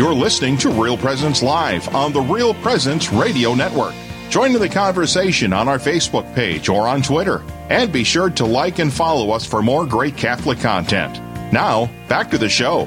You're listening to Real Presence Live on the Real Presence Radio Network. Join in the conversation on our Facebook page or on Twitter. And be sure to like and follow us for more great Catholic content. Now, back to the show.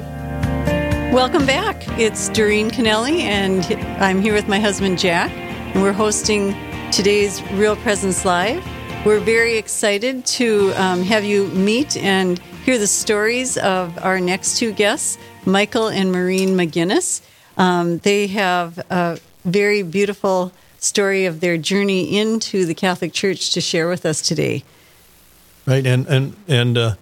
Welcome back. It's Doreen Kennelly, and I'm here with my husband Jack, and we're hosting today's Real Presence Live. We're very excited to um, have you meet and hear the stories of our next two guests, Michael and Maureen McGinnis. Um, they have a very beautiful story of their journey into the Catholic Church to share with us today. Right, and and and uh,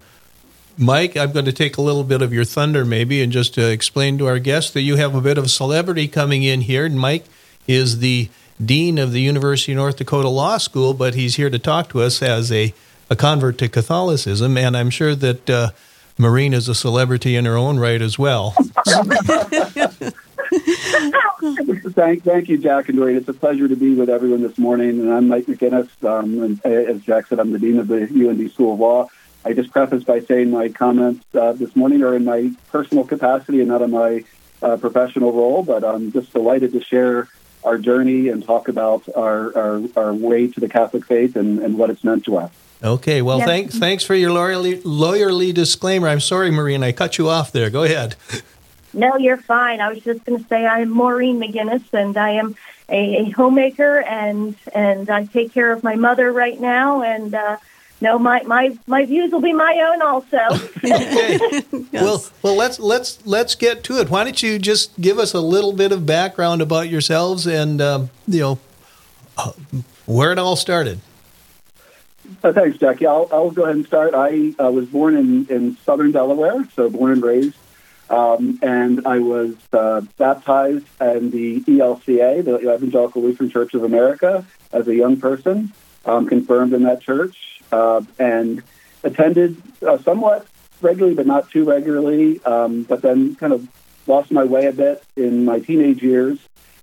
Mike, I'm going to take a little bit of your thunder, maybe, and just to explain to our guests that you have a bit of a celebrity coming in here. And Mike is the dean of the University of North Dakota Law School, but he's here to talk to us as a, a convert to Catholicism, and I'm sure that. Uh, Maureen is a celebrity in her own right as well. thank, thank you, Jack and Doreen. It's a pleasure to be with everyone this morning. And I'm Mike McGinnis. Um, and as Jack said, I'm the dean of the UND School of Law. I just preface by saying my comments uh, this morning are in my personal capacity and not in my uh, professional role, but I'm just delighted to share our journey and talk about our, our, our way to the Catholic faith and, and what it's meant to us. Okay, well, yes. thanks thanks for your lawyerly, lawyerly disclaimer. I'm sorry, Maureen, I cut you off there. Go ahead. No, you're fine. I was just going to say I'm Maureen McGinnis, and I am a, a, homemaker, and and I take care of my mother right now, and uh, no, my, my my views will be my own also. okay. yes. Well, well, let's let's let's get to it. Why don't you just give us a little bit of background about yourselves and um, you know uh, where it all started. Uh, thanks, Jackie. I'll, I'll go ahead and start. I uh, was born in, in southern Delaware, so born and raised. Um, and I was uh, baptized in the ELCA, the Evangelical Lutheran Church of America, as a young person, um, confirmed in that church, uh, and attended uh, somewhat regularly, but not too regularly. Um, but then kind of lost my way a bit in my teenage years.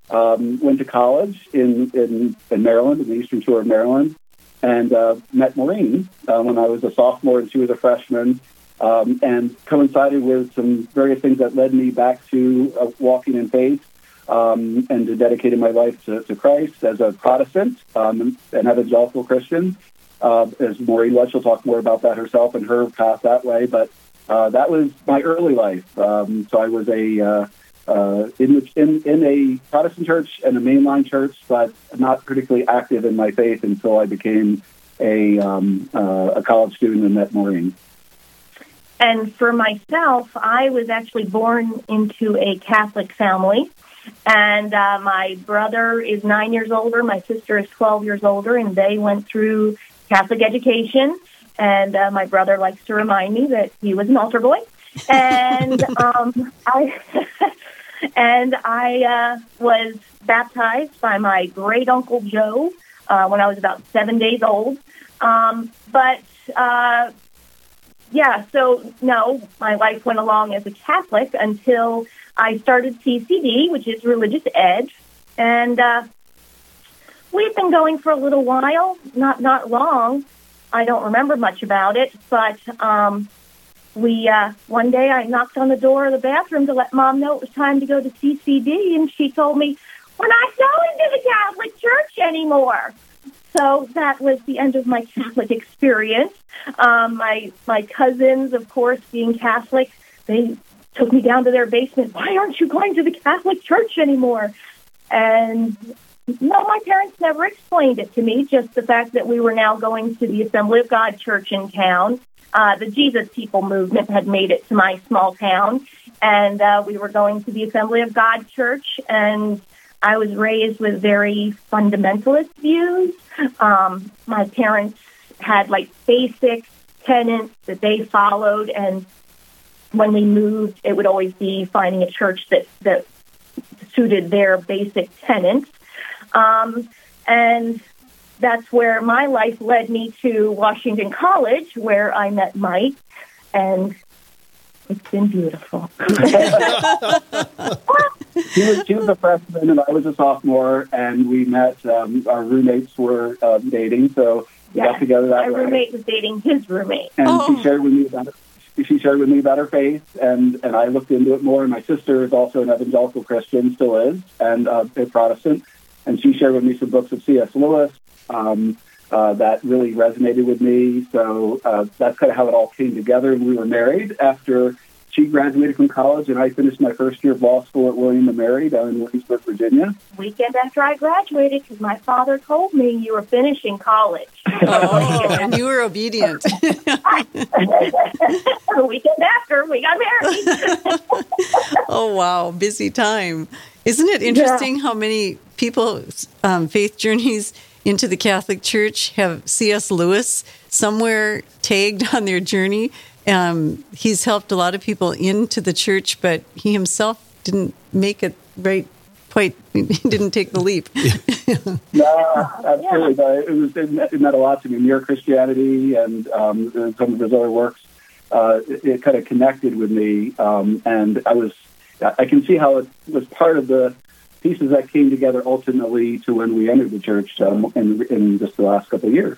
Um, went to college in, in, in Maryland, in the Eastern Shore of Maryland, and uh, met Maureen uh, when I was a sophomore and she was a freshman, um, and coincided with some various things that led me back to uh, walking in faith um, and to dedicating my life to, to Christ as a Protestant, um, an evangelical Christian. Uh, as Maureen was, she'll talk more about that herself and her path that way. But uh, that was my early life. Um, so I was a uh, uh, in, in in a Protestant church and a mainline church, but not particularly active in my faith until I became a um, uh, a college student and met Maureen. And for myself, I was actually born into a Catholic family. And uh, my brother is nine years older, my sister is 12 years older, and they went through Catholic education. And uh, my brother likes to remind me that he was an altar boy. And um, I and I uh, was baptized by my great uncle Joe uh, when I was about seven days old. Um, but uh, yeah, so no, my life went along as a Catholic until I started CCD, which is Religious Ed, and uh, we've been going for a little while, not not long. I don't remember much about it, but um, we uh, one day I knocked on the door of the bathroom to let mom know it was time to go to CCD, and she told me we're not going to the Catholic Church anymore. So that was the end of my Catholic experience. Um, my my cousins, of course, being Catholic, they took me down to their basement. Why aren't you going to the Catholic Church anymore? And no, my parents never explained it to me. Just the fact that we were now going to the Assembly of God Church in town, uh, the Jesus People movement had made it to my small town, and uh, we were going to the Assembly of God Church, and I was raised with very fundamentalist views. Um, my parents had like basic tenets that they followed, and when we moved, it would always be finding a church that that suited their basic tenets. Um, and that's where my life led me to Washington College, where I met Mike, and it's been beautiful. she, was, she was a freshman, and I was a sophomore, and we met. Um, our roommates were uh, dating, so we yes, got together that my way. roommate was dating his roommate. And oh. she shared with me about she shared with me about her faith, and and I looked into it more. And my sister is also an evangelical Christian, still is, and uh, a Protestant, and she shared with me some books of C.S. Lewis. Um, uh, that really resonated with me. So uh, that's kind of how it all came together. We were married after she graduated from college, and I finished my first year of law school at William & Mary down in Williamsburg, Virginia. Weekend after I graduated, because my father told me you were finishing college. Oh, and you were obedient. the weekend after, we got married. oh, wow. Busy time. Isn't it interesting yeah. how many people's um, faith journeys into the Catholic Church have C.S. Lewis somewhere tagged on their journey? Um, he's helped a lot of people into the church, but he himself didn't make it right quite he didn't take the leap. no, absolutely. But it was it meant, it meant, a lot to me. Mere Christianity and um, some of his other works, uh, it, it, kind of connected with me, um, and I was I can see how it was part of the pieces that came together ultimately to when we entered the church um, in, in just the last couple of years.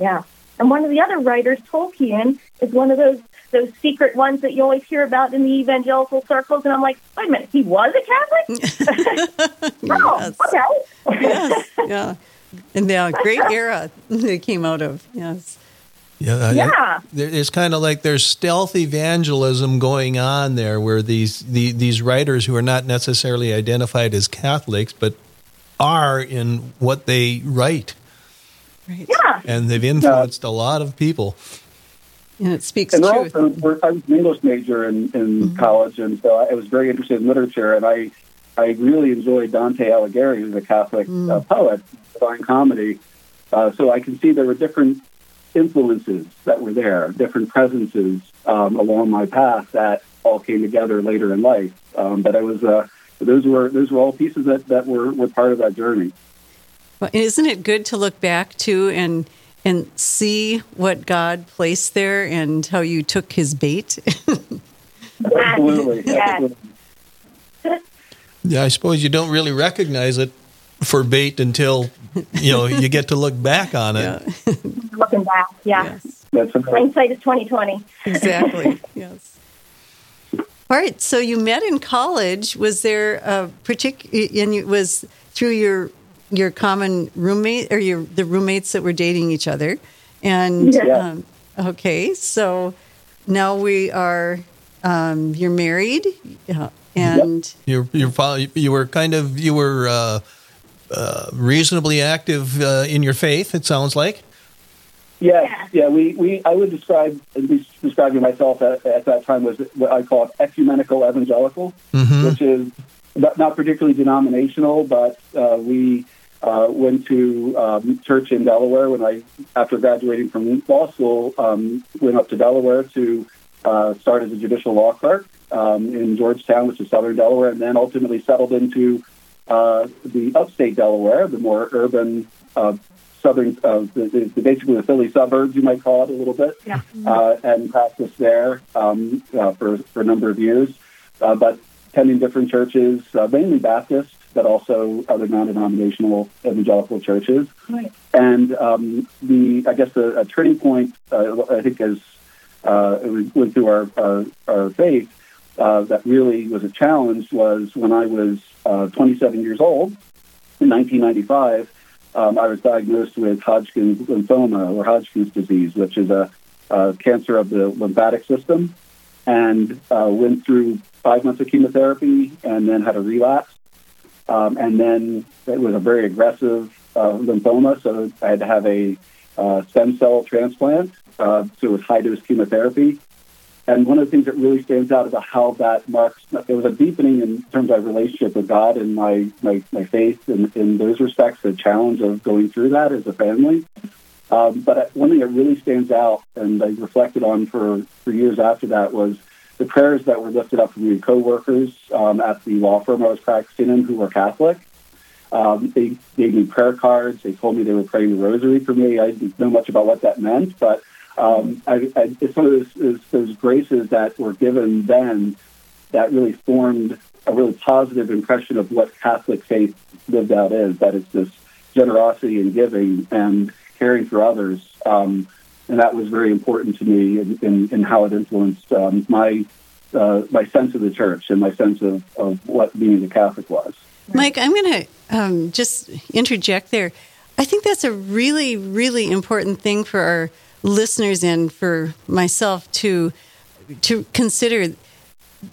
Yeah. And one of the other writers, Tolkien, is one of those those secret ones that you always hear about in the evangelical circles. And I'm like, wait a minute, he was a Catholic? oh, okay. yes, yeah. And the uh, great era they came out of, yes. Yeah, yeah. it's kind of like there's stealth evangelism going on there, where these the, these writers who are not necessarily identified as Catholics, but are in what they write. Right. Yeah. And they've influenced a lot of people. And it speaks and truth. Also, I was an English major in, in mm-hmm. college, and so I was very interested in literature, and I I really enjoyed Dante Alighieri, who's a Catholic mm. uh, poet, Divine Comedy. Uh, so I can see there were different influences that were there, different presences um, along my path that all came together later in life. Um, but I was uh, those were those were all pieces that, that were, were part of that journey. Well, isn't it good to look back to and and see what God placed there and how you took His bait? absolutely, absolutely. Yeah, I suppose you don't really recognize it for bait until you know you get to look back on it. Yeah. Looking back, yeah. Yes. Hindsight is twenty twenty. Exactly. yes. All right. So you met in college. Was there a particular? And it was through your your common roommate or your the roommates that were dating each other, and yeah. um, okay, so now we are um, you're married, uh, and yep. you're, you're you were kind of you were uh, uh, reasonably active uh, in your faith. It sounds like. Yeah, yeah. We, we I would describe at least describing myself at, at, that time was what I call ecumenical evangelical, mm-hmm. which is not particularly denominational, but uh, we uh, went to um, church in Delaware when I, after graduating from law school, um, went up to Delaware to uh, start as a judicial law clerk um, in Georgetown, which is southern Delaware, and then ultimately settled into uh, the upstate Delaware, the more urban uh, southern, uh, the, the, basically the Philly suburbs, you might call it a little bit, yeah. Uh, and practiced there um, uh, for, for a number of years, uh, but attending different churches, uh, mainly Baptist but also other non-denominational evangelical churches. Right. And um, the, I guess, a, a turning point, uh, I think, as uh, we went through our our, our faith, uh, that really was a challenge was when I was uh, 27 years old in 1995. Um, I was diagnosed with Hodgkin's lymphoma or Hodgkin's disease, which is a, a cancer of the lymphatic system, and uh, went through five months of chemotherapy and then had a relapse um, and then it was a very aggressive uh, lymphoma, so I had to have a uh, stem cell transplant. Uh, so it was high dose chemotherapy. And one of the things that really stands out about how that marks, there was a deepening in terms of relationship with God and my, my, my faith in, in those respects, the challenge of going through that as a family. Um, but one thing that really stands out and I reflected on for, for years after that was the prayers that were lifted up from coworkers um, at the law firm I was practicing in who were Catholic. Um, they gave me prayer cards. They told me they were praying the rosary for me. I didn't know much about what that meant, but um, I, I, it's one of those, those graces that were given then that really formed a really positive impression of what Catholic faith lived out is. That it's this generosity and giving and caring for others. Um, and that was very important to me in, in, in how it influenced um, my uh, my sense of the church and my sense of, of what being a Catholic was. Mike, I'm going to um, just interject there. I think that's a really, really important thing for our listeners and for myself to to consider.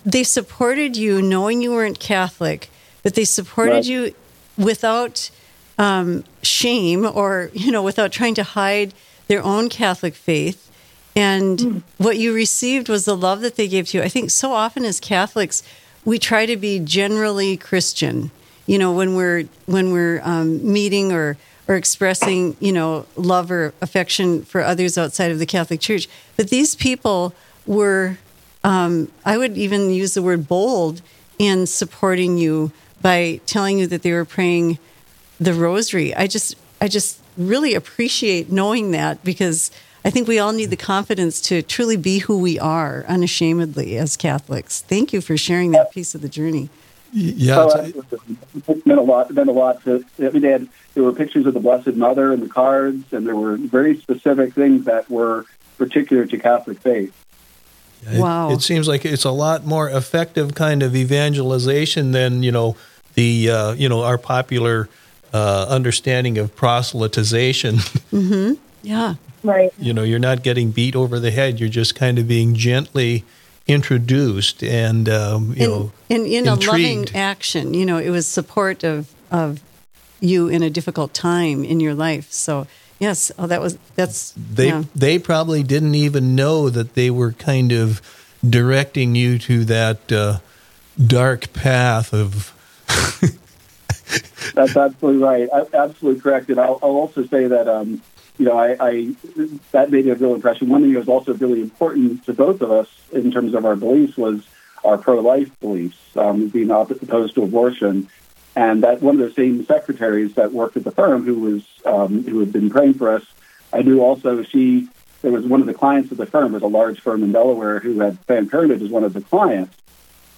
They supported you knowing you weren't Catholic, but they supported right. you without um, shame or you know without trying to hide their own Catholic faith. And mm. what you received was the love that they gave to you. I think so often as Catholics, we try to be generally Christian. You know, when we're when we're um, meeting or or expressing, you know, love or affection for others outside of the Catholic Church. But these people were, um, I would even use the word bold in supporting you by telling you that they were praying the Rosary. I just, I just really appreciate knowing that because I think we all need the confidence to truly be who we are unashamedly as Catholics. Thank you for sharing that piece of the journey. Yeah, oh, it meant a lot. It meant a lot to. I mean, they had there were pictures of the Blessed Mother in the cards, and there were very specific things that were particular to Catholic faith. It, wow! It seems like it's a lot more effective kind of evangelization than you know the uh, you know our popular uh, understanding of proselytization. Mm-hmm. Yeah. Right. You know, you're not getting beat over the head. You're just kind of being gently introduced and um, you in, know in, in a loving action. You know, it was support of of you in a difficult time in your life. So yes, oh, that was that's they yeah. they probably didn't even know that they were kind of directing you to that uh, dark path of. that's absolutely right. Absolutely correct. And I'll, I'll also say that um, you know, I, I, that made a real impression. One thing that was also really important to both of us in terms of our beliefs was our pro-life beliefs, um, being opposed to abortion, and that one of the same secretaries that worked at the firm who was um, who had been praying for us, I knew also she. There was one of the clients of the firm was a large firm in Delaware who had Planned Parenthood as one of the clients,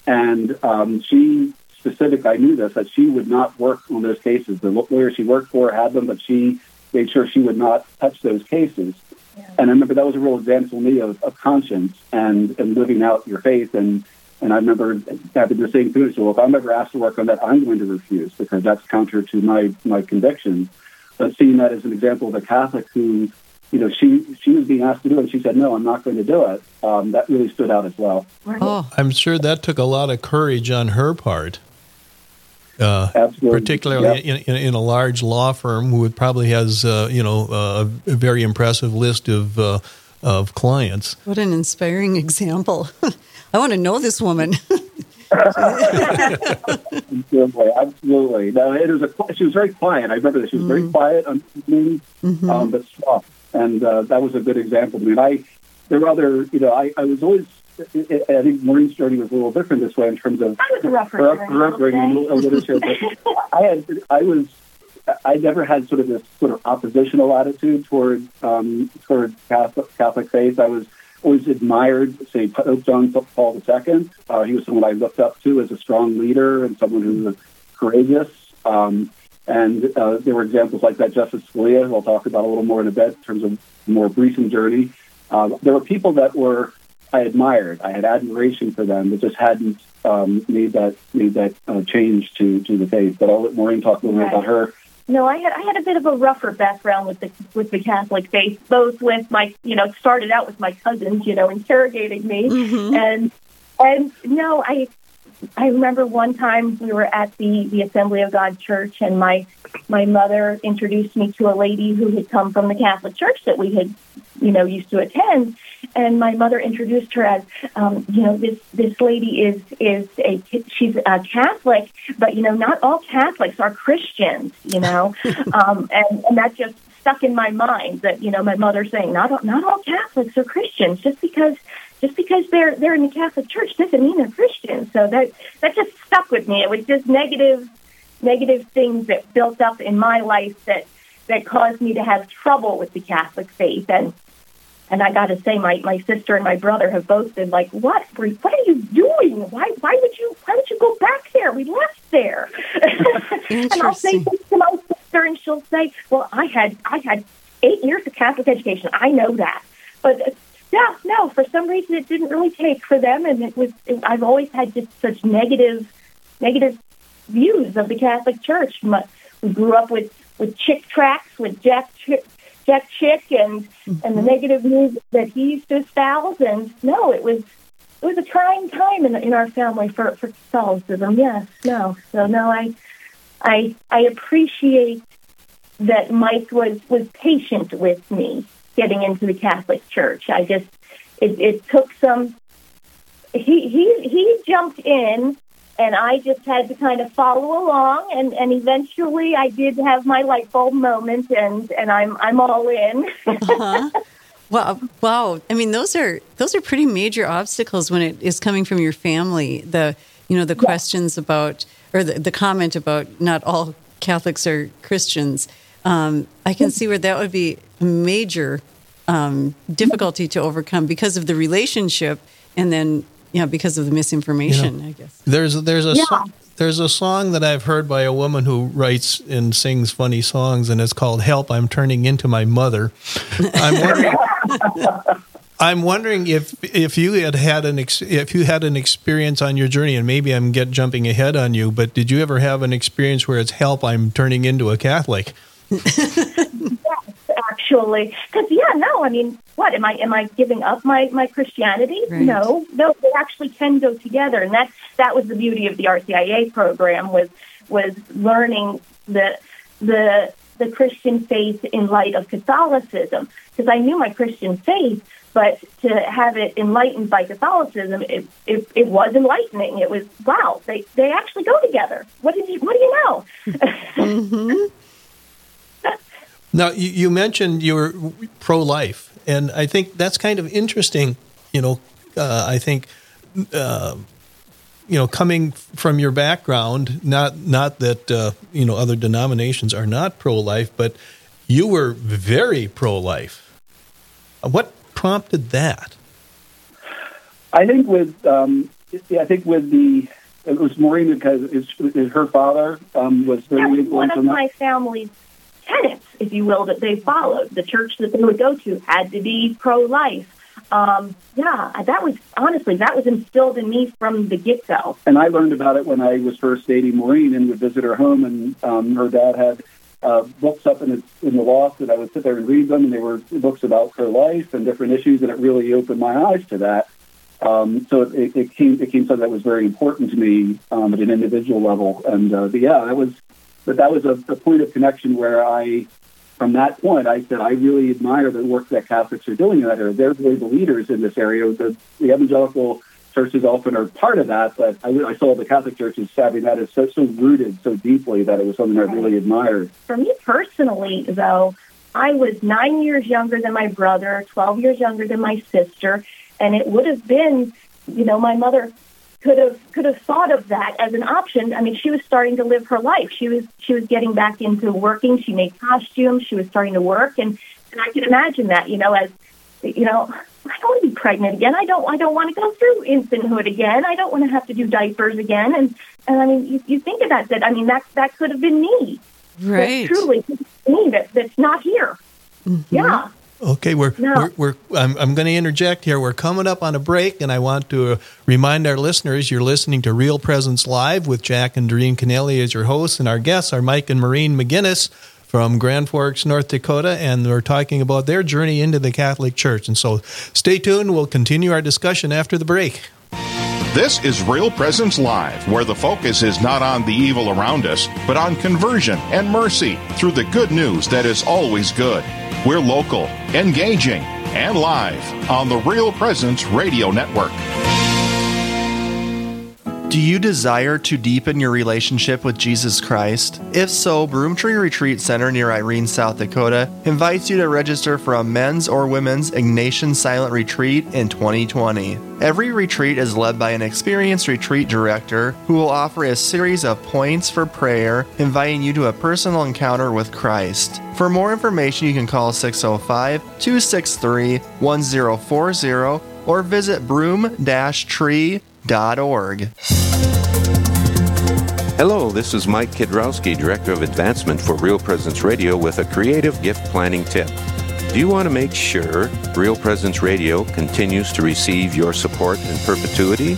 and um, she specifically, I knew this that she would not work on those cases. The lawyer she worked for had them, but she made sure she would not touch those cases. Yeah. And I remember that was a real example to me of, of conscience and, and living out your faith. And, and I remember having the same feeling. So if I'm ever asked to work on that, I'm going to refuse because that's counter to my, my convictions. But seeing that as an example of a Catholic who, you know, she, she was being asked to do it and she said, no, I'm not going to do it. Um, that really stood out as well. Oh, I'm sure that took a lot of courage on her part. Uh, Absolutely. particularly yep. in, in, in, a large law firm who probably has uh, you know uh, a very impressive list of uh, of clients. What an inspiring example! I want to know this woman. absolutely, absolutely. No, it was a. She was very quiet. I remember that she was mm. very quiet, mm-hmm. um, but soft, and uh, that was a good example. I mean, I there were other. You know, I, I was always I think Maureen's journey was a little different this way in terms of her, her upbringing a literature. But I had, I was, I never had sort of this sort of oppositional attitude toward um, toward Catholic, Catholic faith. I was always admired, say, Pope John Paul II. Uh, he was someone I looked up to as a strong leader and someone who was courageous. Um, and uh, there were examples like that. Justice Scalia, who I'll talk about a little more in a bit in terms of more recent journey. Uh, there were people that were I admired. I had admiration for them, but just hadn't um, made that made that uh, change to to the faith. But I'll let Maureen talk a little right. bit about her. No, I had I had a bit of a rougher background with the with the Catholic faith, both with my you know started out with my cousins, you know, interrogating me, mm-hmm. and and no, I I remember one time we were at the the Assembly of God Church, and my my mother introduced me to a lady who had come from the Catholic Church that we had, you know, used to attend. And my mother introduced her as, um, you know, this this lady is is a she's a Catholic, but you know, not all Catholics are Christians, you know, um, and and that just stuck in my mind that you know my mother saying not all, not all Catholics are Christians just because just because they're they're in the Catholic Church doesn't mean they're Christians. So that that just stuck with me. It was just negative negative things that built up in my life that that caused me to have trouble with the Catholic faith. And and I got to say, my my sister and my brother have both been like, "What? What are you doing? Why? Why would you? Why would you go back there? We left there." and I'll say to my sister, and she'll say, "Well, I had I had eight years of Catholic education. I know that, but yeah, no, for some reason it didn't really take for them, and it was. It, I've always had just such negative, negative views of the Catholic Church. My, we grew up with with Chick tracts, with Jack Chick, Jack Chick, and mm-hmm. and the negative views that he used to espouse. And no, it was it was a trying time in in our family for for Catholicism. Yes, no, so no, I I I appreciate that Mike was was patient with me getting into the Catholic Church. I just it, it took some. He he he jumped in, and I just had to kind of follow along, and and eventually I did have my light bulb moment, and and I'm I'm all in. uh-huh. Wow, wow! I mean, those are those are pretty major obstacles when it is coming from your family. The you know the yeah. questions about or the, the comment about not all Catholics are Christians. Um, I can see where that would be major um, difficulty to overcome because of the relationship, and then yeah, because of the misinformation. You know, I guess there's there's a yeah. song, there's a song that I've heard by a woman who writes and sings funny songs, and it's called "Help." I'm turning into my mother. I'm wondering. I'm wondering if if you had had an ex, if you had an experience on your journey, and maybe I'm get jumping ahead on you, but did you ever have an experience where it's help? I'm turning into a Catholic. actually, because yeah, no, I mean, what am I? Am I giving up my my Christianity? Right. No, no, they actually can go together, and that that was the beauty of the RCIA program was was learning the the the Christian faith in light of Catholicism because I knew my Christian faith but to have it enlightened by Catholicism, it, it, it was enlightening. It was wow, they they actually go together. What did you What do you know? mm-hmm. now you, you mentioned you were pro life, and I think that's kind of interesting. You know, uh, I think. Uh, you know, coming from your background, not not that uh, you know other denominations are not pro-life, but you were very pro-life. What prompted that? I think with um, I think with the it was Maureen because his, her father um, was very that one of my family's tenets, if you will, that they followed. The church that they would go to had to be pro-life. Um, yeah, that was honestly that was instilled in me from the get go. And I learned about it when I was first dating Maureen and would visit her home, and um, her dad had uh, books up in the, in the loft, and I would sit there and read them, and they were books about her life and different issues, and it really opened my eyes to that. Um, so it, it, came it became something that was very important to me um, at an individual level, and uh, but yeah, that was but that was a, a point of connection where I, from that point, I said I really admire the work that Catholics are doing in that area. They're really the leaders in this area. The, the evangelical churches often are part of that, but I, I saw the Catholic churches having that as so, so rooted so deeply that it was something I really admired. For me personally, though, I was nine years younger than my brother, 12 years younger than my sister, and it would have been, you know, my mother could have could have thought of that as an option. I mean, she was starting to live her life. She was she was getting back into working. She made costumes. She was starting to work, and and I can imagine that, you know, as you know, I don't want to be pregnant again. I don't. I don't want to go through infanthood again. I don't want to have to do diapers again. And and I mean, you, you think about that. That I mean, that that could have been me. Right. That's truly me. That that's not here. Mm-hmm. Yeah. Okay, we're, no. we're, we're I'm, I'm going to interject here. We're coming up on a break, and I want to remind our listeners you're listening to Real Presence Live with Jack and Doreen Kennelly as your hosts, and our guests are Mike and Maureen McGinnis from Grand Forks, North Dakota, and we're talking about their journey into the Catholic Church. And so stay tuned. We'll continue our discussion after the break. This is Real Presence Live, where the focus is not on the evil around us, but on conversion and mercy through the good news that is always good. We're local, engaging, and live on the Real Presence Radio Network. Do you desire to deepen your relationship with Jesus Christ? If so, Broomtree Retreat Center near Irene, South Dakota invites you to register for a men's or women's Ignatian Silent Retreat in 2020. Every retreat is led by an experienced retreat director who will offer a series of points for prayer, inviting you to a personal encounter with Christ. For more information, you can call 605 263 1040 or visit broom-tree.org. Hello, this is Mike Kidrowski, Director of Advancement for Real Presence Radio, with a creative gift planning tip. Do you want to make sure Real Presence Radio continues to receive your support in perpetuity?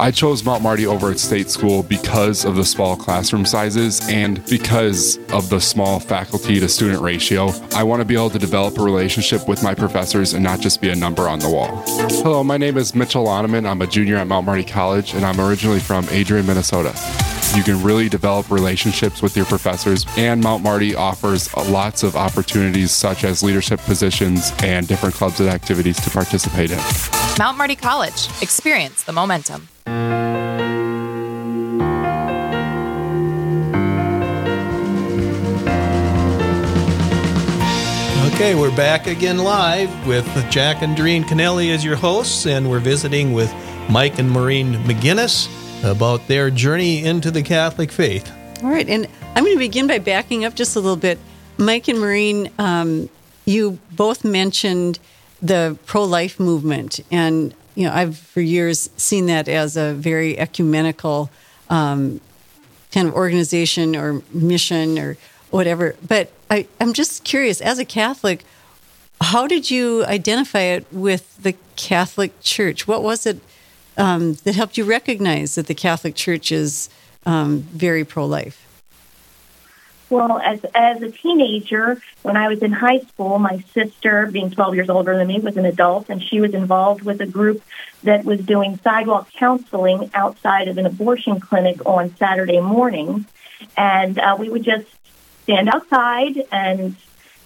I chose Mount Marty over at State School because of the small classroom sizes and because of the small faculty to student ratio. I want to be able to develop a relationship with my professors and not just be a number on the wall. Hello, my name is Mitchell Loneman. I'm a junior at Mount Marty College and I'm originally from Adrian, Minnesota. You can really develop relationships with your professors, and Mount Marty offers lots of opportunities such as leadership positions and different clubs and activities to participate in. Mount Marty College. Experience the momentum. Okay, we're back again live with Jack and Doreen Kennelly as your hosts, and we're visiting with Mike and Maureen McGinnis about their journey into the Catholic faith. All right, and I'm going to begin by backing up just a little bit. Mike and Maureen, um, you both mentioned the pro-life movement, and you know I've for years seen that as a very ecumenical um, kind of organization or mission or whatever. But I, I'm just curious, as a Catholic, how did you identify it with the Catholic Church? What was it um, that helped you recognize that the Catholic Church is um, very pro-life? Well, as as a teenager, when I was in high school, my sister, being 12 years older than me, was an adult, and she was involved with a group that was doing sidewalk counseling outside of an abortion clinic on Saturday mornings. And uh, we would just stand outside and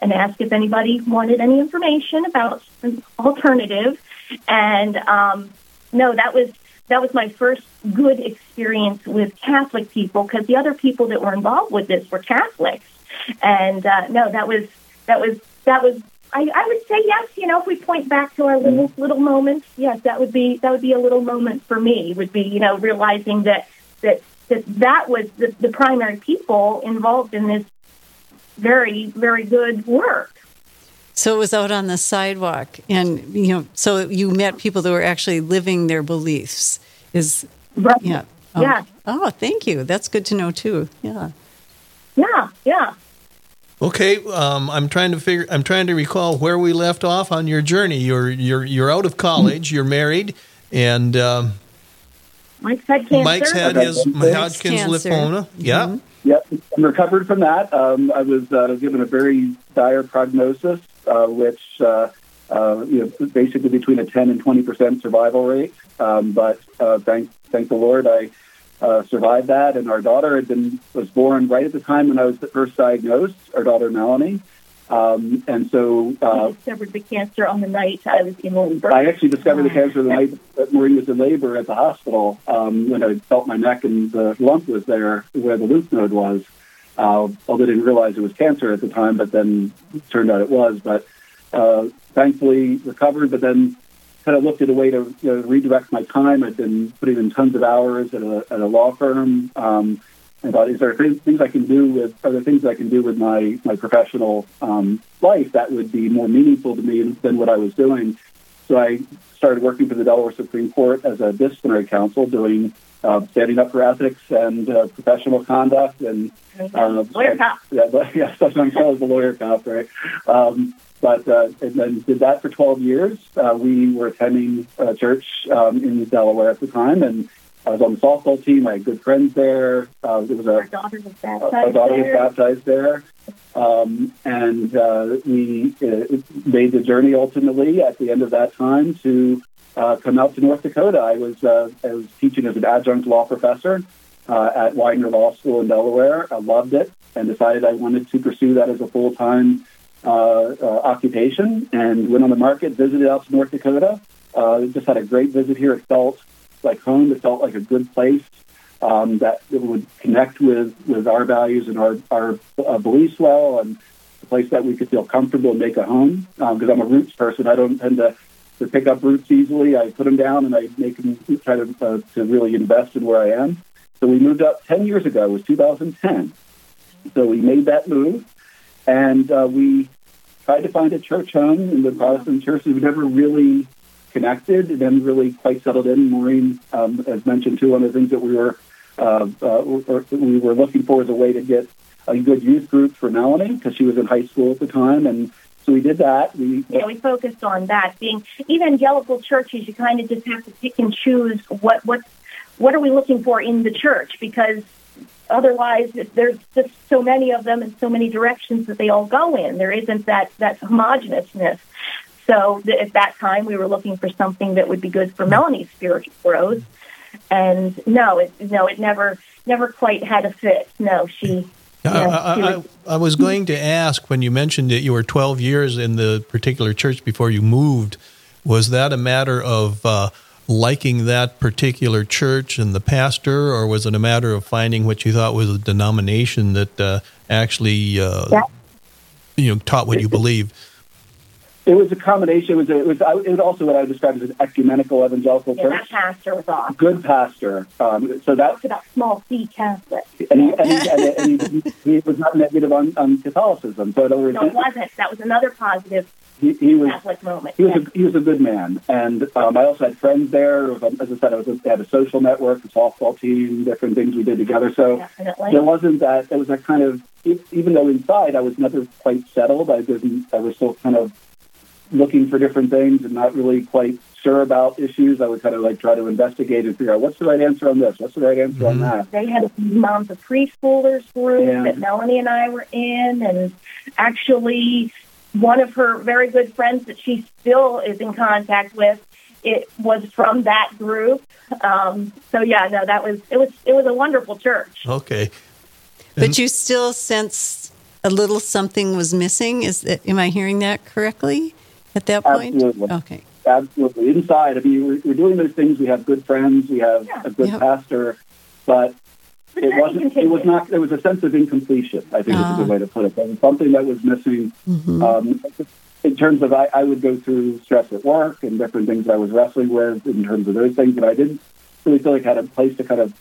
and ask if anybody wanted any information about an alternative. And um, no, that was that was my first good experience with Catholic people because the other people that were involved with this were Catholics. And uh, no, that was that was that was. I, I would say yes. You know, if we point back to our little little moments, yes, that would be that would be a little moment for me. Would be you know realizing that that that that was the, the primary people involved in this very, very good work. So it was out on the sidewalk, and you know, so you met people that were actually living their beliefs. Is right. yeah, oh. yeah. Oh, thank you. That's good to know too. Yeah, yeah, yeah. Okay, um, I'm trying to figure. I'm trying to recall where we left off on your journey. You're you're you're out of college. You're married, and um, Mike's had cancer. Mike's had his Hodgkin's lymphoma. Yeah. Mm-hmm. Yep, I'm recovered from that. Um, I was uh, given a very dire prognosis, uh, which uh, uh, you know basically between a 10 and 20 percent survival rate. Um, but uh, thank thank the Lord, I uh, survived that. And our daughter had been was born right at the time when I was first diagnosed. Our daughter Melanie. Um, and so uh, I discovered the cancer on the night I was in labor. I actually discovered the cancer the night that Maureen was in labor at the hospital um, when I felt my neck and the lump was there where the lymph node was. Uh, although I didn't realize it was cancer at the time, but then it turned out it was. But uh, thankfully recovered, but then kind of looked at a way to you know, redirect my time. I'd been putting in tons of hours at a, at a law firm. Um, and thought, is there things I can do with, are there things I can do with my, my professional um, life that would be more meaningful to me than what I was doing? So I started working for the Delaware Supreme Court as a disciplinary counsel, doing uh, standing up for ethics and uh, professional conduct and uh, lawyer cop. Yeah, but, yeah, sometimes called the lawyer cop, right? Um, but uh, and then did that for 12 years. Uh, we were attending a church um, in Delaware at the time, and I was on the softball team. I had good friends there. Uh, there was a our daughter was baptized. Our daughter there. was baptized there, um, and uh, we uh, made the journey ultimately at the end of that time to uh, come out to North Dakota. I was uh, I was teaching as an adjunct law professor, uh, at Widener Law School in Delaware. I loved it and decided I wanted to pursue that as a full time uh, uh, occupation and went on the market, visited out to North Dakota. Uh, just had a great visit here. It felt like home. It felt like a good place um, that would connect with, with our values and our, our uh, beliefs well, and a place that we could feel comfortable and make a home. Because um, I'm a roots person, I don't tend to, to pick up roots easily. I put them down and I make them try to uh, to really invest in where I am. So we moved up 10 years ago. It was 2010. So we made that move, and uh, we tried to find a church home in the Protestant churches. We never really connected and then really quite settled in. Maureen um, has mentioned too, one of the things that we were uh, uh, we were looking for as a way to get a good youth group for Melanie because she was in high school at the time, and so we did that. We yeah, we focused on that. Being evangelical churches, you kind of just have to pick and choose what what what are we looking for in the church because otherwise there's just so many of them and so many directions that they all go in. There isn't that that homogeneousness. So at that time, we were looking for something that would be good for Melanie's spiritual growth. And no, it no, it never never quite had a fit. No, she. I, I, I, I was going to ask when you mentioned that you were 12 years in the particular church before you moved. Was that a matter of uh, liking that particular church and the pastor, or was it a matter of finding what you thought was a denomination that uh, actually, uh, yeah. you know, taught what you believed? It was a combination. It was a, it was, it was also what I would describe as an ecumenical evangelical yeah, church. That pastor was awesome. Good pastor. Um, so that was about small C Catholic. And he, and he, and he, he, was not negative on, on Catholicism. So no, it wasn't. That was another positive he, he was Catholic moment. He was a, he was a good man, and um, I also had friends there. As I said, I was had a social network, a softball team, different things we did together. So Definitely. there wasn't that. It was that kind of even though inside I was never quite settled. I didn't. I was still kind of looking for different things and not really quite sure about issues. I would kind of like try to investigate and figure out what's the right answer on this, what's the right answer Mm-hmm. on that. They had a moms of preschoolers group Yeah. that Melanie and I were in, and actually one of her very good friends that she still is in contact with. It was from that group. Um, so yeah, no, that was it was it was a wonderful church. Okay. But you still sense a little something was missing. Is that, am I hearing that correctly at that point? Absolutely. Okay. Absolutely. Inside, I mean, we're, we're doing those things. We have good friends. We have Yeah. a good Yep. pastor, but But it wasn't. It was not. There was a sense of incompletion. I think is Ah. a good way to put it. There was something that was missing. Mm-hmm. Um, in terms of, I, I would go through stress at work and different things that I was wrestling with in terms of those things, and I didn't really feel like I had a place to kind of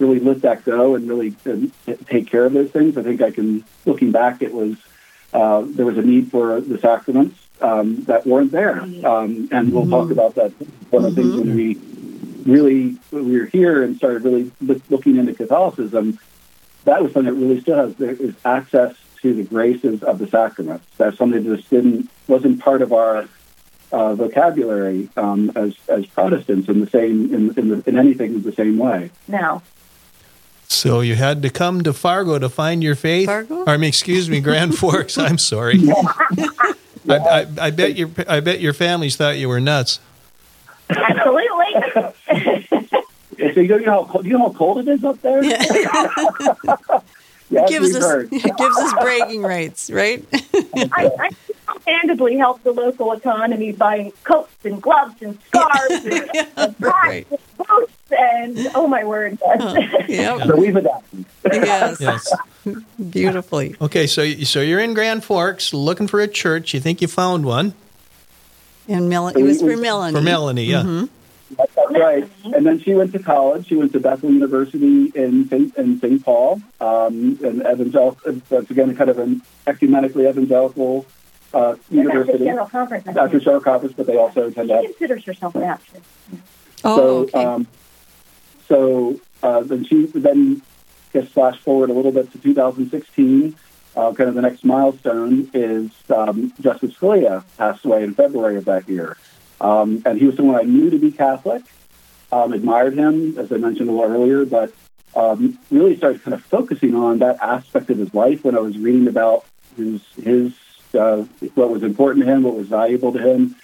really let that go and really uh, take care of those things. I think I can, looking back, it was uh, there was a need for the sacraments um, that weren't there, um, and we'll talk about that. One of the things when we really when we were here and started really looking into Catholicism, that was something that really still has there is access to the graces of the sacraments. That's something that just didn't wasn't part of our uh, vocabulary um, as as Protestants in the same in in, the, in anything the same way. No, So you had to come to Fargo to find your faith. Fargo? Or, I mean, excuse me, Grand Forks. I'm sorry. I, I, I bet your I bet your families thought you were nuts. absolutely. So you know, you know how cold, you know how cold it is up there. Yeah, gives us heard. gives us bragging rights, right? I, I handedly helped the local economy by coats and gloves and scarves and, and hats right. and boots and oh my word. Yep. So we've adapted. Yes. Yes. Beautifully. Okay, so so you're in Grand Forks looking for a church. You think you found one And Mel- it was for Melanie. for Melanie? Yeah. Mm-hmm. That's right. And then she went to college. She went to Bethel University in St. in St. Paul, um, an evangelical. That's again kind of an ecumenically evangelical uh, Baptist university. General Conference. I After think. Conference, but they also tend to She have considers herself Baptist. Oh, so, okay. um, so uh, then she then just flash forward a little bit to 2016. Uh, kind of the next milestone is um, Justice Scalia passed away in February of that year, um, and he was someone I knew to be Catholic. Um, admired him, as I mentioned a little earlier, but um, really started kind of focusing on that aspect of his life when I was reading about his his uh, what was important to him, what was valuable to him,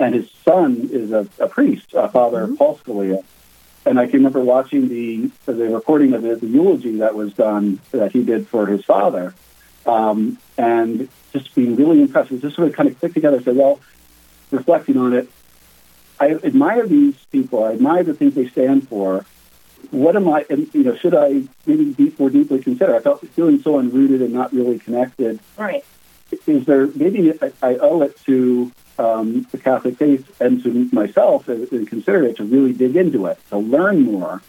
and his son is a, a priest, uh, Father Paul Scalia, and I can remember watching the the recording of the, the eulogy that was done that he did for his father, um, and just being really impressed. It just sort of kind of clicked together. Said, well, reflecting on it, I admire these people. I admire the things they stand for. What am I? You know, should I maybe be more deeply consider? I felt feeling so unrooted and not really connected. Right. Is there maybe I, I owe it to um, the Catholic faith and to myself and consider it to really dig into it, to learn more.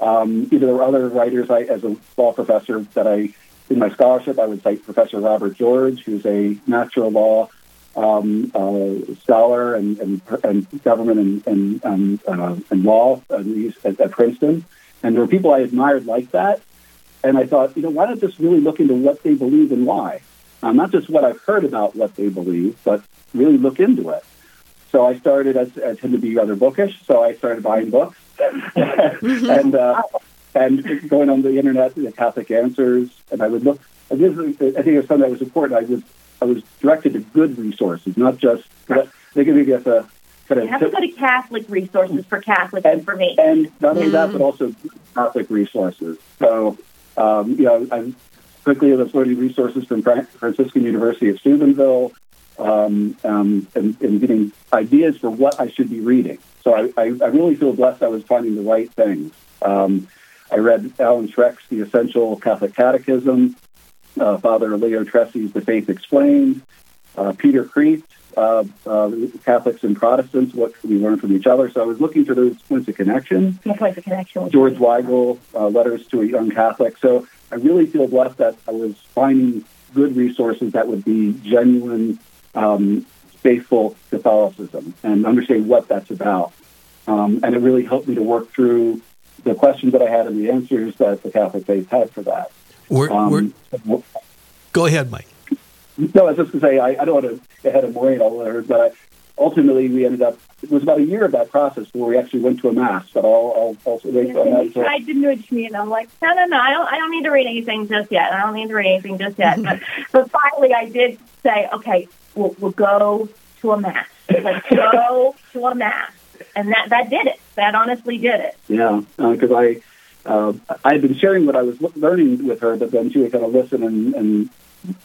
Um, either there were other writers, I, as a law professor, that I, in my scholarship, I would cite Professor Robert George, who's a natural law um, uh, scholar and, and, and government and, and, uh, and law at, at Princeton. And there were people I admired like that. And I thought, you know, why not just really look into what they believe and why? Um, not just what I've heard about what they believe, but really look into it. So I started, as I tend to be rather bookish, so I started buying books and uh, and going on the internet, the Catholic Answers, and I would look. And this, I think it was something that was important. I was I was directed to good resources, not just they give you a kind of. You have to go to Catholic resources for Catholic and, information, and not only that, but also Catholic resources. So, um, you know, I quickly was learning resources from Franciscan University of Steubenville, um, um, and, and, getting ideas for what I should be reading. So I, I, I really feel blessed I was finding the right things. Um, I read Alan Schreck's The Essential Catholic Catechism, uh, Father Leo Trese's The Faith Explained, uh, Peter Kreeft, uh, uh, Catholics and Protestants, what can we learn from each other? So I was looking for those points of connection. points of connection. George Weigel, uh, Letters to a Young Catholic. So I really feel blessed that I was finding good resources that would be genuine um, faithful Catholicism and understand what that's about. Um, and it really helped me to work through the questions that I had and the answers that the Catholic faith had for that. We're, um, we're, go ahead, Mike. No, I was just going to say, I, I don't want to get ahead of Maureen all there, but ultimately we ended up, it was about a year of that process where we actually went to a mass, but I'll, I'll also wait on that. So. I did nudge me, and I'm like, no, no, no, I don't, I don't need to read anything just yet. I don't need to read anything just yet. but, but finally, I did say, okay, we'll, we'll go to a mass. Let's go to a mass. And that, that did it. That honestly did it. Yeah, because uh, I uh, I had been sharing what I was learning with her, but then she was kind of listen and, and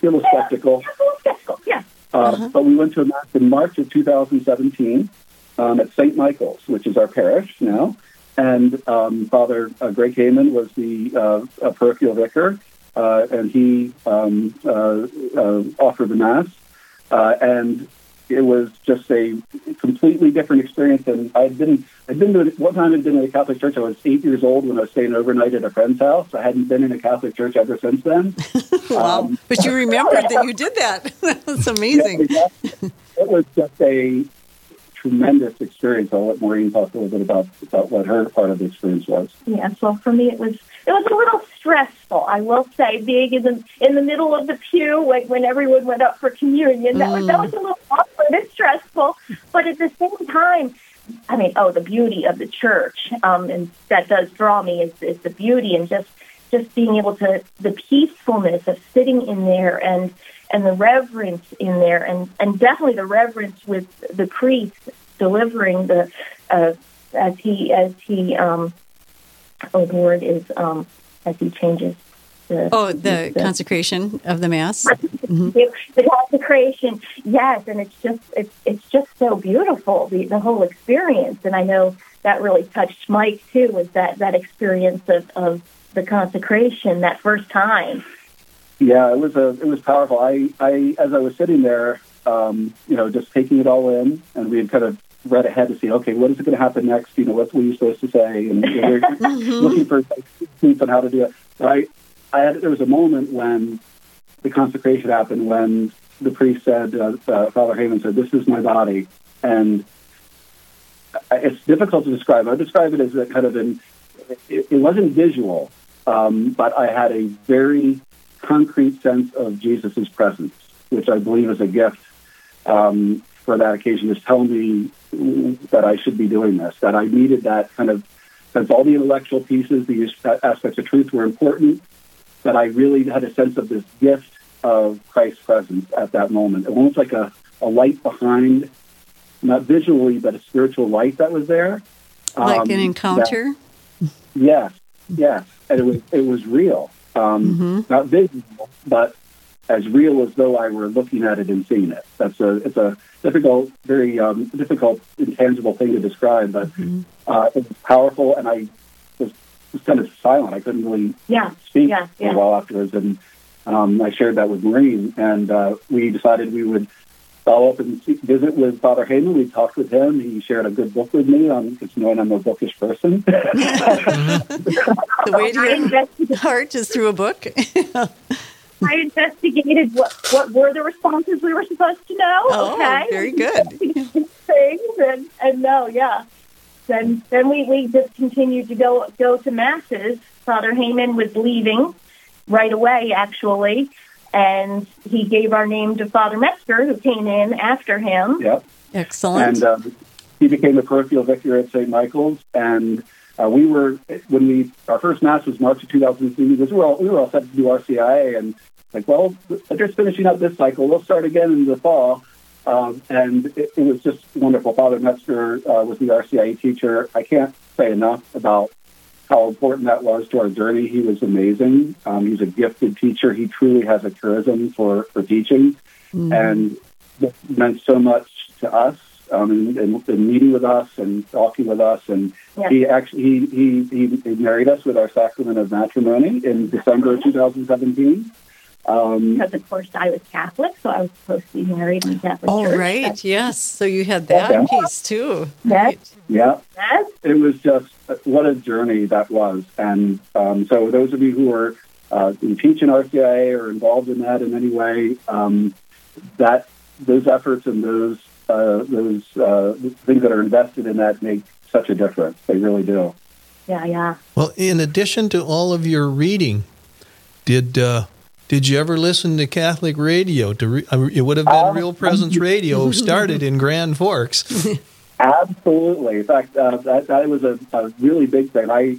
be a little yeah, skeptical. a skeptical, yeah. Uh, uh-huh. But we went to a mass in March of 2017 um, at St. Michael's, which is our parish now. And um, Father uh, Greg Heyman was the uh, parochial vicar, uh, and he um, uh, offered the mass. Uh, and it was just a completely different experience. And I'd been, I'd been to, one time I'd been in a Catholic church. I was eight years old when I was staying overnight at a friend's house. I hadn't been in a Catholic church ever since then. wow. Um, but you remembered that you did that. That's amazing. Yeah, it was just a tremendous experience. I'll let Maureen talk a little bit about, about what her part of the experience was. Yeah, so for me, it was it was a little stressful. I will say, being in the in the middle of the pew when, when everyone went up for communion, that mm. was that was a little awkward and stressful. But at the same time, I mean, oh, the beauty of the church, um, and that does draw me is, is the beauty and just just being able to the peacefulness of sitting in there and and the reverence in there and and definitely the reverence with the priest delivering the uh, as he as he um, oh, word is um, as he changes. The, oh, the, the, consecration of the mass. Mm-hmm. The consecration, yes, and it's just it's it's just so beautiful the the whole experience, and I know that really touched Mike too. Was that that experience of of the consecration that first time? Yeah, it was a it was powerful. I I as I was sitting there, um, you know, just taking it all in, and we had kind of read ahead to see, okay, what is it going to happen next? You know, what were you supposed to say? And you know, we're mm-hmm. looking for hints on how to do it. But I, I had, there was a moment when the consecration happened when the priest said, uh, uh, Father Heyman said, this is my body. And it's difficult to describe. I describe it as a kind of an, it, it wasn't visual, um, but I had a very concrete sense of Jesus' presence, which I believe is a gift um, for that occasion, is telling me that I should be doing this, that I needed that kind of, since all the intellectual pieces, the aspects of truth were important, that I really had a sense of this gift of Christ's presence at that moment. It was almost like a, a light behind, not visually, but a spiritual light that was there. Like um, an encounter? Yes, yes, and it was it was real, um, Mm-hmm. not visual, but as real as though I were looking at it and seeing it. That's a it's a difficult, very um, difficult, intangible thing to describe, but Mm-hmm. uh, it was powerful, and I was, was kind of silent. I couldn't really Yeah. speak Yeah, for yeah. a while afterwards, and um, I shared that with Maureen, and uh, we decided we would follow up and see, visit with Father Heyman. We talked with him. He shared a good book with me on because knowing I'm a bookish person. The way to get investigated, heart is through a book. I investigated what, what were the responses we were supposed to know. Oh, okay. very good. Things and, and no, yeah. Then then we, we just continued to go go to masses. Father Heyman was leaving right away, actually, and he gave our name to Father Metzger, who came in after him. yep. Excellent. and um, he became the parochial vicar at St. Michael's. And uh, we were when we our first mass was March of 2003. We were all we were all set to do RCIA, and like, well, they're just finishing up this cycle. We'll start again in the fall. Um, and it, it was just wonderful. Father Metzger uh, was the RCIA teacher. I can't say enough about how important that was to our journey. He was amazing. Um, he's a gifted teacher. He truly has a charism for, for teaching. And it meant so much to us um, in meeting with us and talking with us. And Yeah. he actually he, he, he, he married us with our sacrament of matrimony in December of 2017. Um, Because of course I was Catholic, so I was supposed to be married in the Catholic oh, Church. right. Yes. So you had that Okay. piece too. Yes. yeah, Yes. it was just what a journey that was. And um, so, those of you who are uh, who teach in RCIA or involved in that in any way, um, that those efforts and those uh, those uh, things that are invested in that make such a difference. They really do. Yeah, yeah. Well, in addition to all of your reading, did uh, did you ever listen to Catholic radio? To re- it would have been Real Presence Radio started in Grand Forks. Absolutely. In fact, uh, that, that was a, a really big thing. I,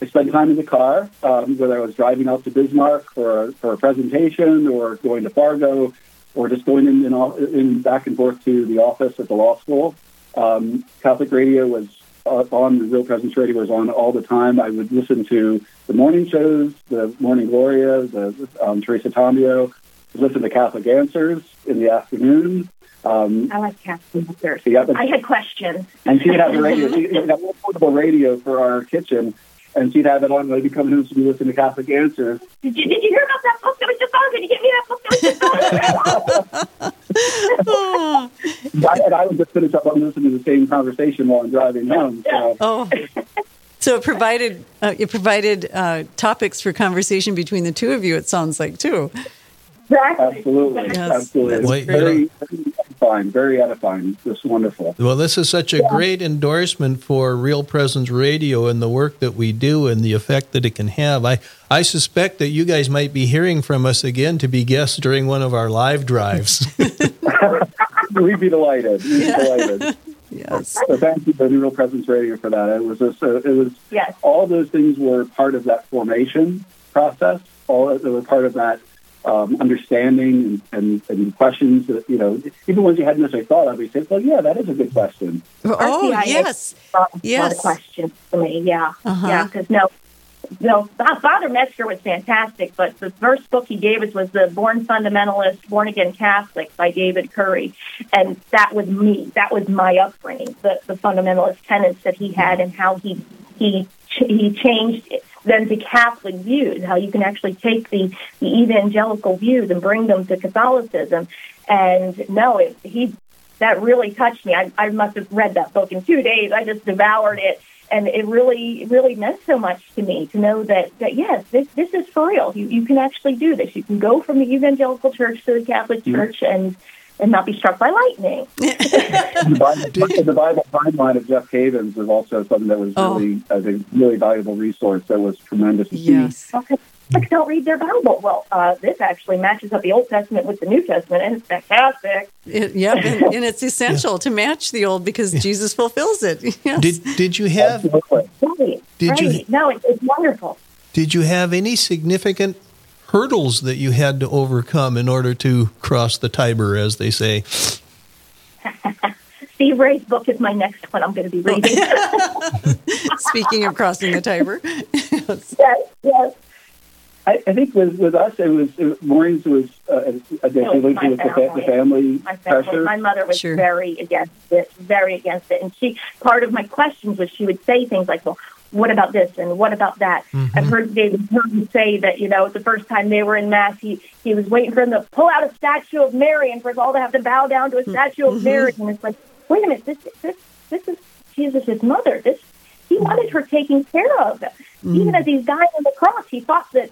I spent time in the car, um, whether I was driving out to Bismarck for a, for a presentation or going to Fargo or just going in, in, all- in back and forth to the office at the law school. Um, Catholic radio was uh, on, the Real Presence Radio was on all the time. I would listen to the morning shows, the Morning Gloria, the um, Teresa Tomeo, listen to Catholic Answers in the afternoon. Um, I like Catholic answers. Yeah, but- I had questions. and she'd have the radio. She'd have a portable radio for our kitchen, and she'd have it on. Maybe coming home, she'd be listening to Catholic Answers. Did you, did you hear about that book that was just on? Did you get me that book that was just on? Oh, I, and I would just finish up on listening to the same conversation while I'm driving home. So, oh. So it provided uh, it provided uh, topics for conversation between the two of you. It sounds like too. Exactly. absolutely, Yes, absolutely. that's very, you very edifying, very edifying. Just wonderful. Well, this is such a great endorsement for Real Presence Radio and the work that we do and the effect that it can have. I, I suspect that you guys might be hearing from us again to be guests during one of our live drives. We'd be delighted. We'd be delighted. Yes. So thank you to Real Presence Radio for that. It was just, uh, it was Yes. all those things were part of that formation process. All they were part of that um, understanding and, and, and questions that you know, even ones you hadn't necessarily thought of. You say, "Well, yeah, that is a good question." Oh RCIA yes. brought a lot Yes. of questions to me. Yeah, Uh-huh. yeah. Because no, no, Fa- Father Metzger was fantastic, but the first book he gave us was the Born Fundamentalist, Born Again Catholic by David Currie, and that was me. That was my upbringing. The the fundamentalist tenets that he had and how he he he changed it then to Catholic views, how you can actually take the, the evangelical views and bring them to Catholicism. And no, it, he that really touched me. I, I must have read that book in two days. I just devoured it, and it really, really meant so much to me to know that that yes, this this is for real. You you can actually do this. You can go from the evangelical church to the Catholic mm-hmm. Church and and not be struck by lightning. the, Bible, the Bible timeline of Jeff Cavins was also something that was Oh. really, a really valuable resource that was tremendous to. Yes. Okay. Like don't read their Bible. Well, uh, this actually matches up the Old Testament with the New Testament, and it's fantastic. It, yep. And, and it's essential to match the old because Jesus fulfills it. Yes. did did you have Absolutely. Right. Did right. you- No, it's, it's wonderful. did you have any significant hurdles that you had to overcome in order to cross the Tiber, as they say? Steve Ray's book is my next one I'm going to be reading. Speaking of crossing the Tiber. yes, yes. I, I think with with us, it was it, Maureen's was uh, I think it was my the, family. the family My family, pressure. my mother was Sure. very against it, very against it, and she. Part of my questions was she would say things like, "Well, what about this and what about that?" I've mm-hmm. heard David Herman say that you know the first time they were in mass, he he was waiting for them to pull out a statue of Mary and for us all to have to bow down to a statue of Mary, mm-hmm. and it's like, wait a minute, this this this is Jesus' mother. This he wanted her taken care of. Mm-hmm. Even as he's dying on the cross, he thought that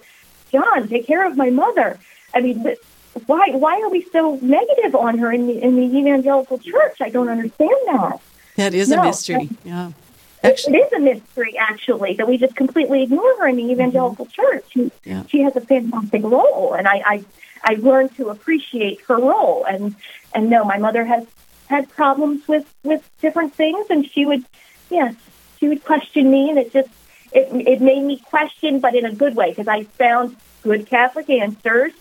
John, take care of my mother. I mean, but why why are we so negative on her in the in the evangelical church? I don't understand that. That is a mystery. Yeah. It- Actually, it is a mystery, actually, that we just completely ignore her in the mm-hmm. evangelical church. She, Yeah. she has a fantastic role, and I, I I learned to appreciate her role. And and no, my mother has had problems with with different things, and she would, yes, she would question me, and it just it it made me question, but in a good way, because I found good Catholic answers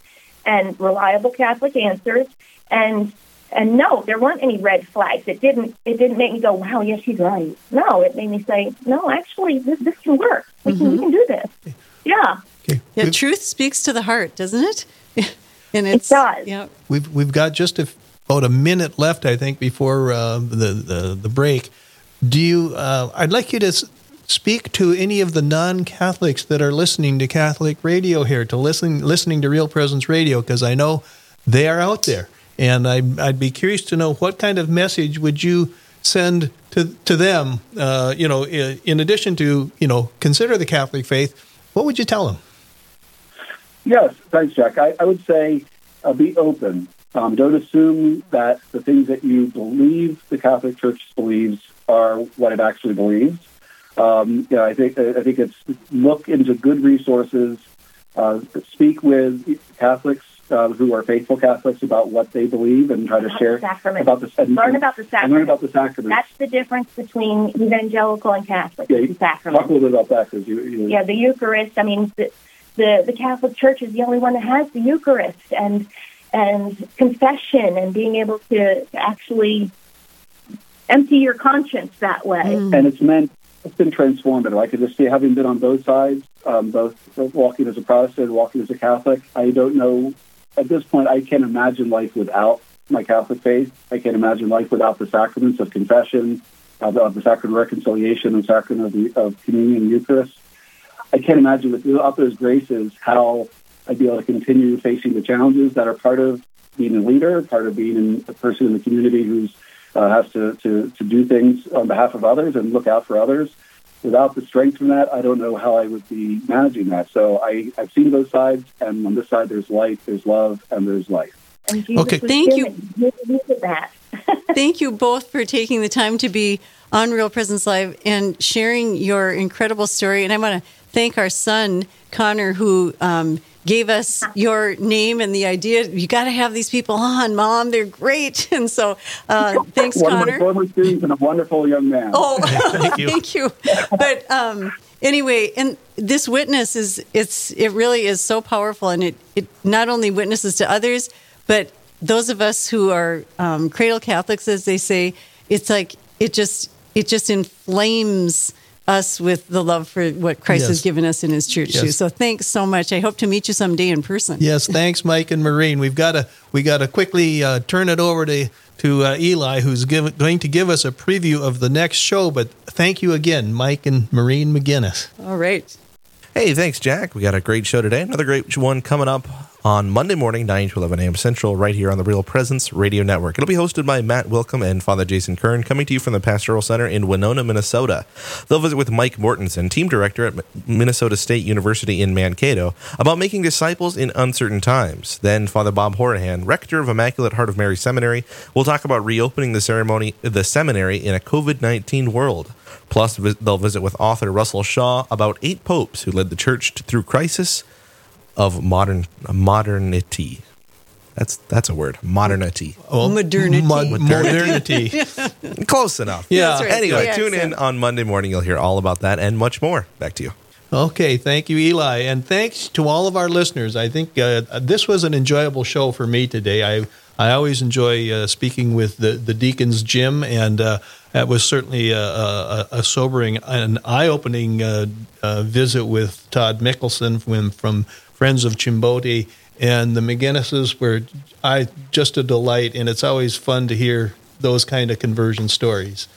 and reliable Catholic answers, and and no, there weren't any red flags. It didn't. It didn't make me go, "Wow, yes, she's right." No, it made me say, "No, actually, this this can work. We can we can do this." Yeah, Okay. yeah, We've- truth speaks to the heart, doesn't it? and it's, does. Yeah. We've we've got just a, about a minute left, I think, before uh, the, the the break. Do you? Uh, I'd like you to s- speak to any of the non-Catholics that are listening to Catholic radio here, to listen listening to Real Presence Radio, because I know they are out there, and I, I'd be curious to know what kind of message would you send to to them? Uh, you know, i- in addition to you know consider the Catholic faith, what would you tell them? Yes, thanks, Jack. I, I would say uh, be open. Um, don't assume that the things that you believe the Catholic Church believes are what it actually believes. Um, you know, I think I think it's look into good resources. Uh, speak with Catholics uh, who are faithful Catholics about what they believe and try to About share the sacrament. about the and, Learn about the sacrament. learn about the sacrament. That's the difference between evangelical and Catholic. yeah, the you- sacrament. talk a little bit about that because you, you yeah, the Eucharist. I mean, the, the the Catholic Church is the only one that has the Eucharist and and confession and being able to, to actually empty your conscience that way. and it's meant it's been transformative. I could just see having been on both sides, um, both walking as a Protestant, walking as a Catholic. I don't know at this point. I can't imagine life without my Catholic faith. I can't imagine life without the sacraments of confession, of, of the sacrament of reconciliation, and sacrament of, the, of communion and Eucharist. I can't imagine without those graces how I'd be able to continue facing the challenges that are part of being a leader, part of being in, a person in the community who's uh, has to, to, to do things on behalf of others and look out for others. Without the strength from that, I don't know how I would be managing that. So I, I've seen both sides, and on this side, there's light, there's love, and there's life. And Jesus Okay. Thank you. given- that. Thank you both for taking the time to be on Real Presence Live and sharing your incredible story. And I want to thank our son, Connor, who um, gave us your name and the idea. You got to have these people on, Mom. They're great. And so uh, thanks, One of my Connor. former students and a wonderful young man. Oh, Thank you. thank you. But um, anyway, and this witness is it's it really is so powerful, and it it not only witnesses to others, but those of us who are um, cradle Catholics, as they say, it's like it just it just inflames us with the love for what Christ Yes. has given us in His church too. So thanks so much. I hope to meet you someday in person. Yes, thanks, Mike and Maureen. We've got to we got to quickly uh, turn it over to to uh, Eli, who's give, going to give us a preview of the next show. But thank you again, Mike and Maureen McGinnis. All right. Hey, thanks, Jack. We got a great show today. Another great one coming up on Monday morning, 9 to 11 a.m. Central, right here on the Real Presence Radio Network. It'll be hosted by Matt Wilcom and Father Jason Kern, coming to you from the Pastoral Center in Winona, Minnesota. They'll visit with Mike Mortensen, team director at Minnesota State University in Mankato, about making disciples in uncertain times. Then Father Bob Horahan, rector of Immaculate Heart of Mary Seminary, will talk about reopening the ceremony, the seminary in a COVID-19 world. Plus, they'll visit with author Russell Shaw about eight popes who led the church through crisis of modern modernity. That's that's a word. Modernity. Oh, Modernity. mod- modernity. Close enough. Yeah. That's right. Anyway, Yeah, tune in so- on Monday morning. You'll hear all about that and much more. Back to you. Okay, thank you, Eli, and thanks to all of our listeners. I think uh, this was an enjoyable show for me today. I I always enjoy uh, speaking with the the deacons, Jim, and uh, that was certainly a, a, a sobering and eye-opening uh, uh, visit with Todd Mickelson from, from Friends of Chimbote, and the McGinnises were I just a delight, and it's always fun to hear those kind of conversion stories.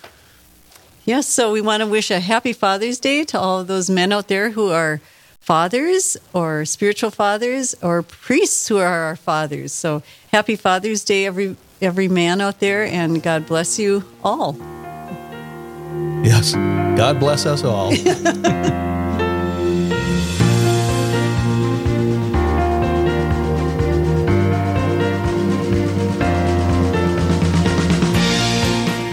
Yes, so we want to wish a happy Father's Day to all of those men out there who are fathers or spiritual fathers or priests who are our fathers. So happy Father's Day, every every man out there, and God bless you all. Yes, God bless us all.